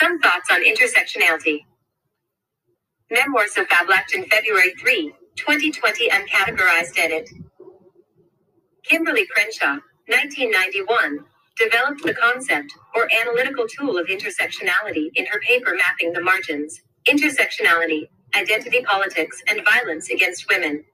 Some thoughts on intersectionality. Memoirs of Fablackton, February 3, 2020, uncategorized edit. Kimberlé Crenshaw, 1991, developed the concept or analytical tool of intersectionality in her paper Mapping the Margins Intersectionality, Identity Politics, and Violence Against Women.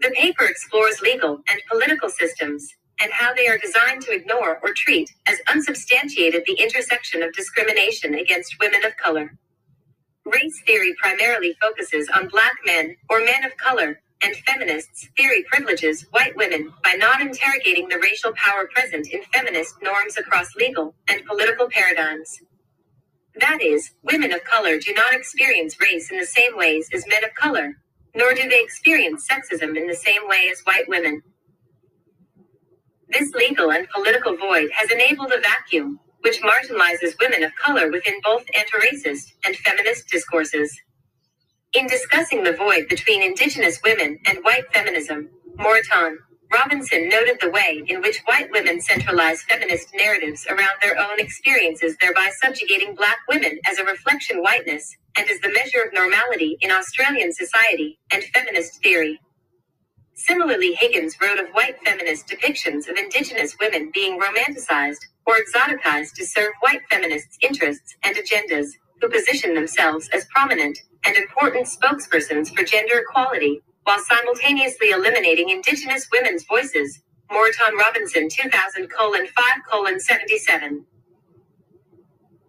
The paper explores legal and political systems and how they are designed to ignore or treat as unsubstantiated the intersection of discrimination against women of color. Race theory primarily focuses on black men or men of color, and feminists theory privileges white women by not interrogating the racial power present in feminist norms across legal and political paradigms. That is, women of color do not experience race in the same ways as men of color, nor do they experience sexism in the same way as white women. This legal and political void has enabled a vacuum, which marginalizes women of color within both anti racist and feminist discourses. In discussing the void between Indigenous women and white feminism, Moreton Robinson noted the way in which white women centralize feminist narratives around their own experiences, thereby subjugating black women as a reflection whiteness and as the measure of normality in Australian society and feminist theory. Similarly, Higgins wrote of white feminist depictions of indigenous women being romanticized or exoticized to serve white feminists' interests and agendas, who position themselves as prominent and important spokespersons for gender equality, while simultaneously eliminating indigenous women's voices. Moreton Robinson 2000 5 77.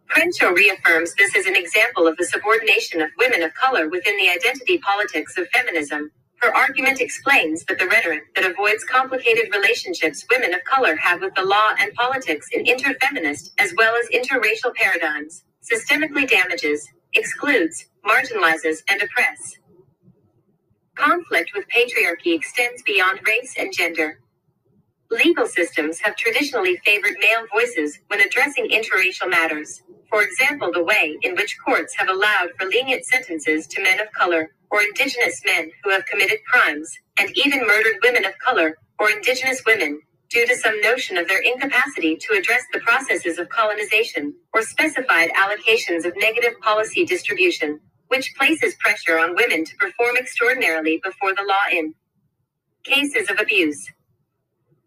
Crenshaw reaffirms this as an example of the subordination of women of color within the identity politics of feminism, her argument explains that the rhetoric that avoids complicated relationships women of color have with the law and politics in interfeminist as well as interracial paradigms systemically damages, excludes, marginalizes, and oppress. Conflict with patriarchy extends beyond race and gender. Legal systems have traditionally favored male voices when addressing interracial matters. For example, the way in which courts have allowed for lenient sentences to men of color or indigenous men who have committed crimes, and even murdered women of color or indigenous women, due to some notion of their incapacity to address the processes of colonization or specified allocations of negative policy distribution, which places pressure on women to perform extraordinarily before the law in cases of abuse.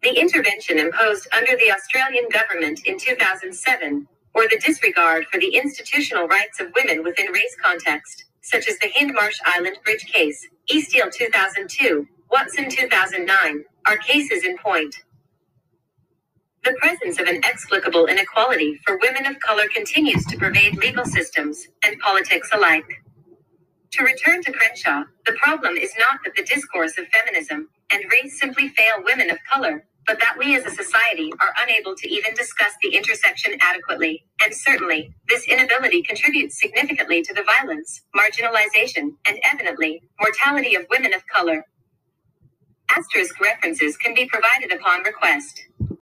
The intervention imposed under the Australian government in 2007, or the disregard for the institutional rights of women within race context, such as the Hindmarsh Island Bridge case, Easteal 2002, Watson 2009, are cases in point. The presence of an explicable inequality for women of color continues to pervade legal systems and politics alike. To return to Crenshaw, the problem is not that the discourse of feminism and race simply fail women of color, but that we as a society are unable to even discuss the intersection adequately. And certainly, this inability contributes significantly to the violence, marginalization, and evidently, mortality of women of color. Asterisk references can be provided upon request.